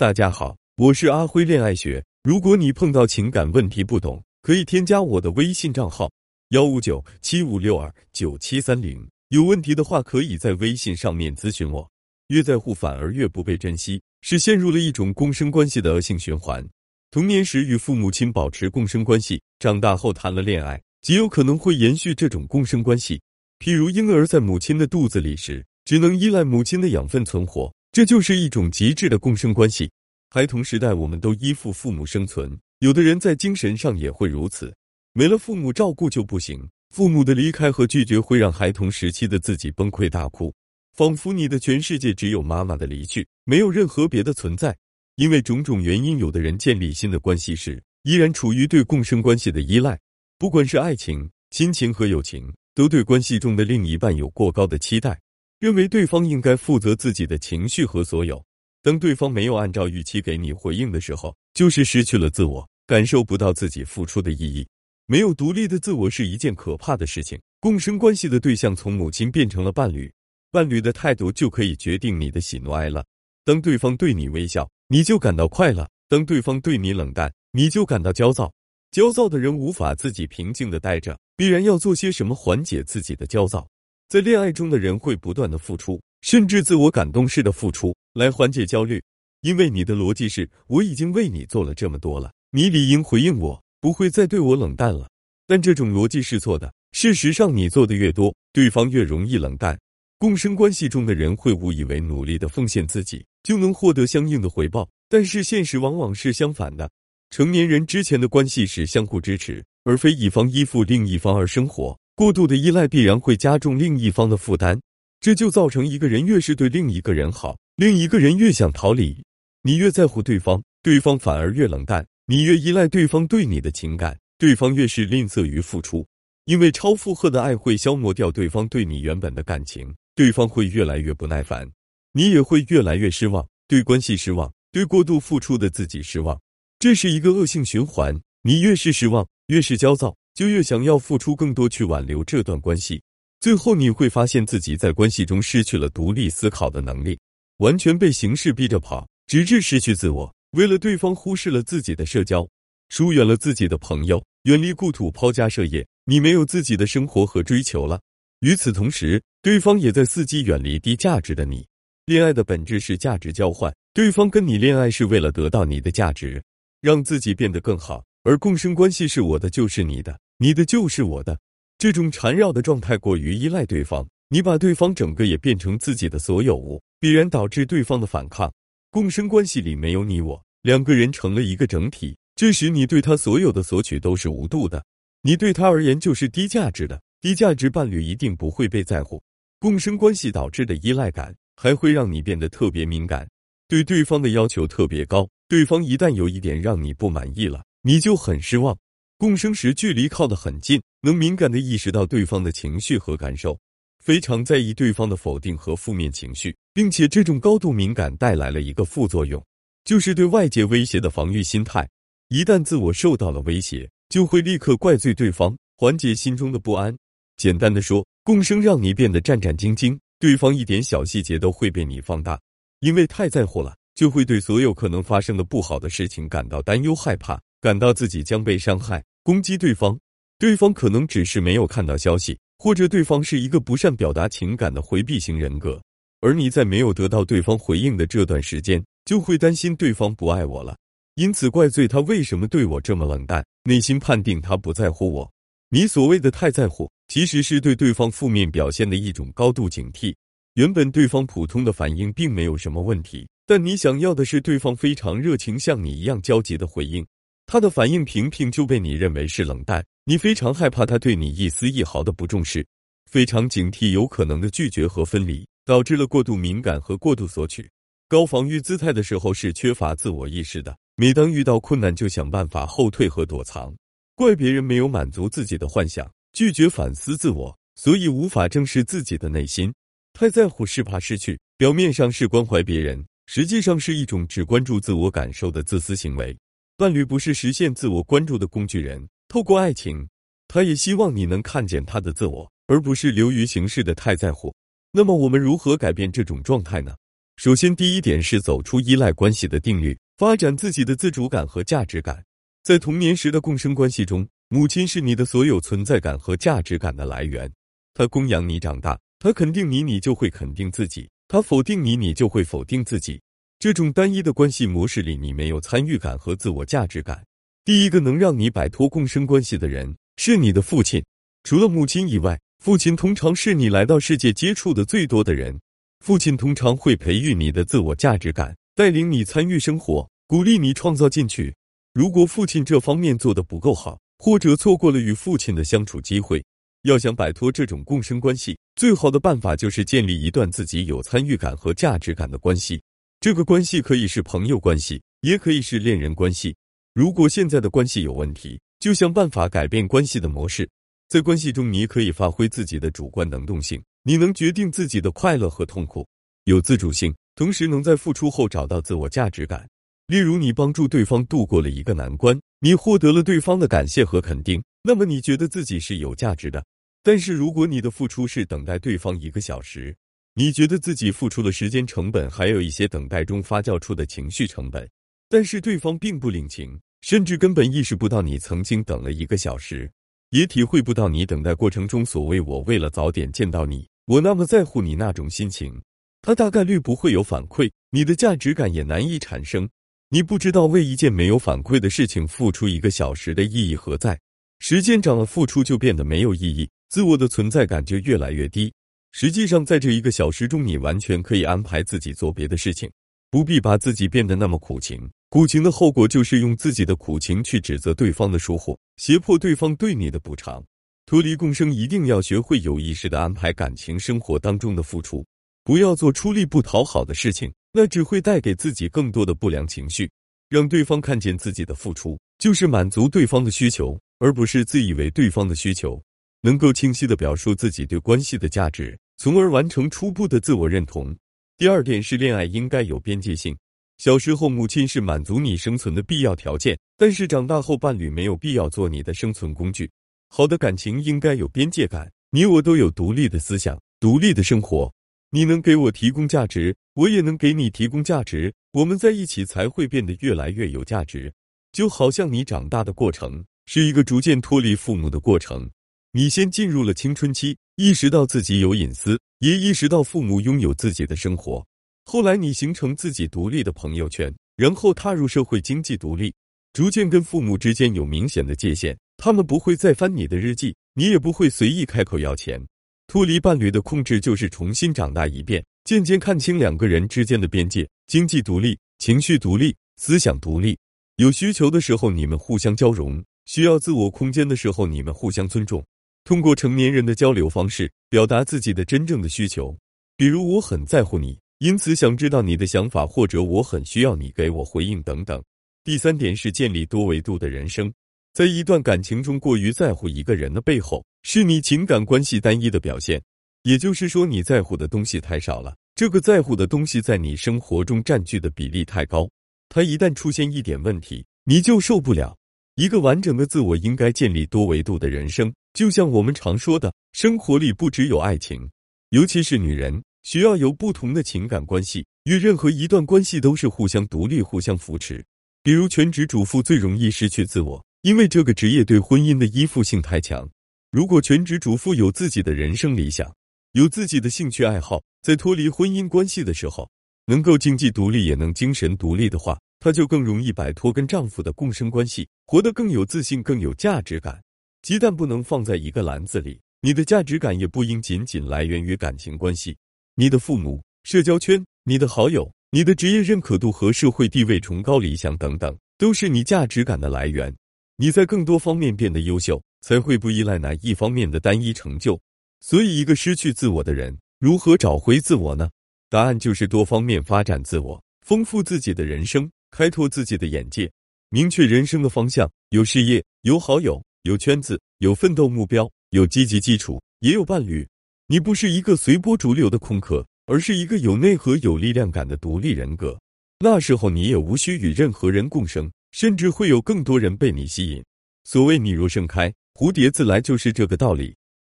大家好，我是阿辉恋爱学。如果你碰到情感问题不懂，可以添加我的微信账号幺五九七五六二九七三零。有问题的话，可以在微信上面咨询我。越在乎反而越不被珍惜，是陷入了一种共生关系的恶性循环。童年时与父母亲保持共生关系，长大后谈了恋爱，极有可能会延续这种共生关系。譬如婴儿在母亲的肚子里时，只能依赖母亲的养分存活。这就是一种极致的共生关系。孩童时代，我们都依附父母生存，有的人在精神上也会如此，没了父母照顾就不行。父母的离开和拒绝会让孩童时期的自己崩溃大哭，仿佛你的全世界只有妈妈的离去，没有任何别的存在。因为种种原因，有的人建立新的关系时，依然处于对共生关系的依赖，不管是爱情、亲情和友情，都对关系中的另一半有过高的期待。认为对方应该负责自己的情绪和所有，当对方没有按照预期给你回应的时候，就是失去了自我，感受不到自己付出的意义。没有独立的自我是一件可怕的事情。共生关系的对象从母亲变成了伴侣，伴侣的态度就可以决定你的喜怒哀乐。当对方对你微笑，你就感到快乐；当对方对你冷淡，你就感到焦躁。焦躁的人无法自己平静的待着，必然要做些什么缓解自己的焦躁。在恋爱中的人会不断的付出，甚至自我感动式的付出来缓解焦虑，因为你的逻辑是我已经为你做了这么多了，你理应回应我，不会再对我冷淡了。但这种逻辑是错的。事实上，你做的越多，对方越容易冷淡。共生关系中的人会误以为努力的奉献自己就能获得相应的回报，但是现实往往是相反的。成年人之前的关系是相互支持，而非一方依附另一方而生活。过度的依赖必然会加重另一方的负担，这就造成一个人越是对另一个人好，另一个人越想逃离。你越在乎对方，对方反而越冷淡；你越依赖对方对你的情感，对方越是吝啬于付出。因为超负荷的爱会消磨掉对方对你原本的感情，对方会越来越不耐烦，你也会越来越失望，对关系失望，对过度付出的自己失望。这是一个恶性循环，你越是失望，越是焦躁。就越想要付出更多去挽留这段关系，最后你会发现自己在关系中失去了独立思考的能力，完全被形势逼着跑，直至失去自我。为了对方，忽视了自己的社交，疏远了自己的朋友，远离故土，抛家舍业。你没有自己的生活和追求了。与此同时，对方也在伺机远离低价值的你。恋爱的本质是价值交换，对方跟你恋爱是为了得到你的价值，让自己变得更好。而共生关系是我的就是你的。你的就是我的，这种缠绕的状态过于依赖对方，你把对方整个也变成自己的所有物，必然导致对方的反抗。共生关系里没有你我，两个人成了一个整体，这时你对他所有的索取都是无度的，你对他而言就是低价值的。低价值伴侣一定不会被在乎。共生关系导致的依赖感，还会让你变得特别敏感，对对方的要求特别高。对方一旦有一点让你不满意了，你就很失望。共生时，距离靠得很近，能敏感地意识到对方的情绪和感受，非常在意对方的否定和负面情绪，并且这种高度敏感带来了一个副作用，就是对外界威胁的防御心态。一旦自我受到了威胁，就会立刻怪罪对方，缓解心中的不安。简单的说，共生让你变得战战兢兢，对方一点小细节都会被你放大，因为太在乎了，就会对所有可能发生的不好的事情感到担忧害怕，感到自己将被伤害。攻击对方，对方可能只是没有看到消息，或者对方是一个不善表达情感的回避型人格，而你在没有得到对方回应的这段时间，就会担心对方不爱我了，因此怪罪他为什么对我这么冷淡，内心判定他不在乎我。你所谓的太在乎，其实是对对方负面表现的一种高度警惕。原本对方普通的反应并没有什么问题，但你想要的是对方非常热情，像你一样焦急的回应。他的反应平平就被你认为是冷淡，你非常害怕他对你一丝一毫的不重视，非常警惕有可能的拒绝和分离，导致了过度敏感和过度索取。高防御姿态的时候是缺乏自我意识的，每当遇到困难就想办法后退和躲藏，怪别人没有满足自己的幻想，拒绝反思自我，所以无法正视自己的内心。太在乎是怕失去，表面上是关怀别人，实际上是一种只关注自我感受的自私行为。伴侣不是实现自我关注的工具人，透过爱情，他也希望你能看见他的自我，而不是流于形式的太在乎。那么，我们如何改变这种状态呢？首先，第一点是走出依赖关系的定律，发展自己的自主感和价值感。在童年时的共生关系中，母亲是你的所有存在感和价值感的来源，她供养你长大，她肯定你，你就会肯定自己；她否定你，你就会否定自己。这种单一的关系模式里，你没有参与感和自我价值感。第一个能让你摆脱共生关系的人是你的父亲，除了母亲以外，父亲通常是你来到世界接触的最多的人。父亲通常会培育你的自我价值感，带领你参与生活，鼓励你创造进取。如果父亲这方面做得不够好，或者错过了与父亲的相处机会，要想摆脱这种共生关系，最好的办法就是建立一段自己有参与感和价值感的关系。这个关系可以是朋友关系，也可以是恋人关系。如果现在的关系有问题，就想办法改变关系的模式。在关系中，你可以发挥自己的主观能动性，你能决定自己的快乐和痛苦，有自主性，同时能在付出后找到自我价值感。例如，你帮助对方度过了一个难关，你获得了对方的感谢和肯定，那么你觉得自己是有价值的。但是，如果你的付出是等待对方一个小时，你觉得自己付出了时间成本，还有一些等待中发酵出的情绪成本，但是对方并不领情，甚至根本意识不到你曾经等了一个小时，也体会不到你等待过程中所谓“我为了早点见到你，我那么在乎你”那种心情，他大概率不会有反馈，你的价值感也难以产生。你不知道为一件没有反馈的事情付出一个小时的意义何在，时间长了，付出就变得没有意义，自我的存在感就越来越低。实际上，在这一个小时中，你完全可以安排自己做别的事情，不必把自己变得那么苦情。苦情的后果就是用自己的苦情去指责对方的疏忽，胁迫对方对你的补偿。脱离共生，一定要学会有意识的安排感情生活当中的付出，不要做出力不讨好的事情。那只会带给自己更多的不良情绪，让对方看见自己的付出就是满足对方的需求，而不是自以为对方的需求。能够清晰的表述自己对关系的价值，从而完成初步的自我认同。第二点是恋爱应该有边界性。小时候母亲是满足你生存的必要条件，但是长大后伴侣没有必要做你的生存工具。好的感情应该有边界感，你我都有独立的思想，独立的生活。你能给我提供价值，我也能给你提供价值，我们在一起才会变得越来越有价值。就好像你长大的过程是一个逐渐脱离父母的过程，你先进入了青春期，意识到自己有隐私，也意识到父母拥有自己的生活。后来你形成自己独立的朋友圈，然后踏入社会经济独立，逐渐跟父母之间有明显的界限，他们不会再翻你的日记，你也不会随意开口要钱。脱离伴侣的控制，就是重新长大一遍，渐渐看清两个人之间的边界，经济独立、情绪独立、思想独立。有需求的时候，你们互相交融；需要自我空间的时候，你们互相尊重。通过成年人的交流方式，表达自己的真正的需求，比如我很在乎你，因此想知道你的想法，或者我很需要你给我回应等等。第三点是建立多维度的人生。在一段感情中，过于在乎一个人的背后，是你情感关系单一的表现。也就是说，你在乎的东西太少了。这个在乎的东西在你生活中占据的比例太高，它一旦出现一点问题，你就受不了。一个完整的自我应该建立多维度的人生，就像我们常说的，生活里不只有爱情，尤其是女人需要有不同的情感关系，与任何一段关系都是互相独立、互相扶持。比如全职主妇最容易失去自我。因为这个职业对婚姻的依附性太强。如果全职主妇有自己的人生理想，有自己的兴趣爱好，在脱离婚姻关系的时候，能够经济独立也能精神独立的话，她就更容易摆脱跟丈夫的共生关系，活得更有自信、更有价值感。鸡蛋不能放在一个篮子里，你的价值感也不应仅仅来源于感情关系，你的父母、社交圈、你的好友、你的职业认可度和社会地位、崇高理想等等，都是你价值感的来源。你在更多方面变得优秀，才会不依赖哪一方面的单一成就。所以，一个失去自我的人如何找回自我呢？答案就是多方面发展自我，丰富自己的人生，开拓自己的眼界，明确人生的方向。有事业，有好友，有圈子，有奋斗目标，有积极基础，也有伴侣。你不是一个随波逐流的空壳，而是一个有内核、有力量感的独立人格。那时候，你也无需与任何人共生。甚至会有更多人被你吸引。所谓“你若盛开，蝴蝶自来”，就是这个道理。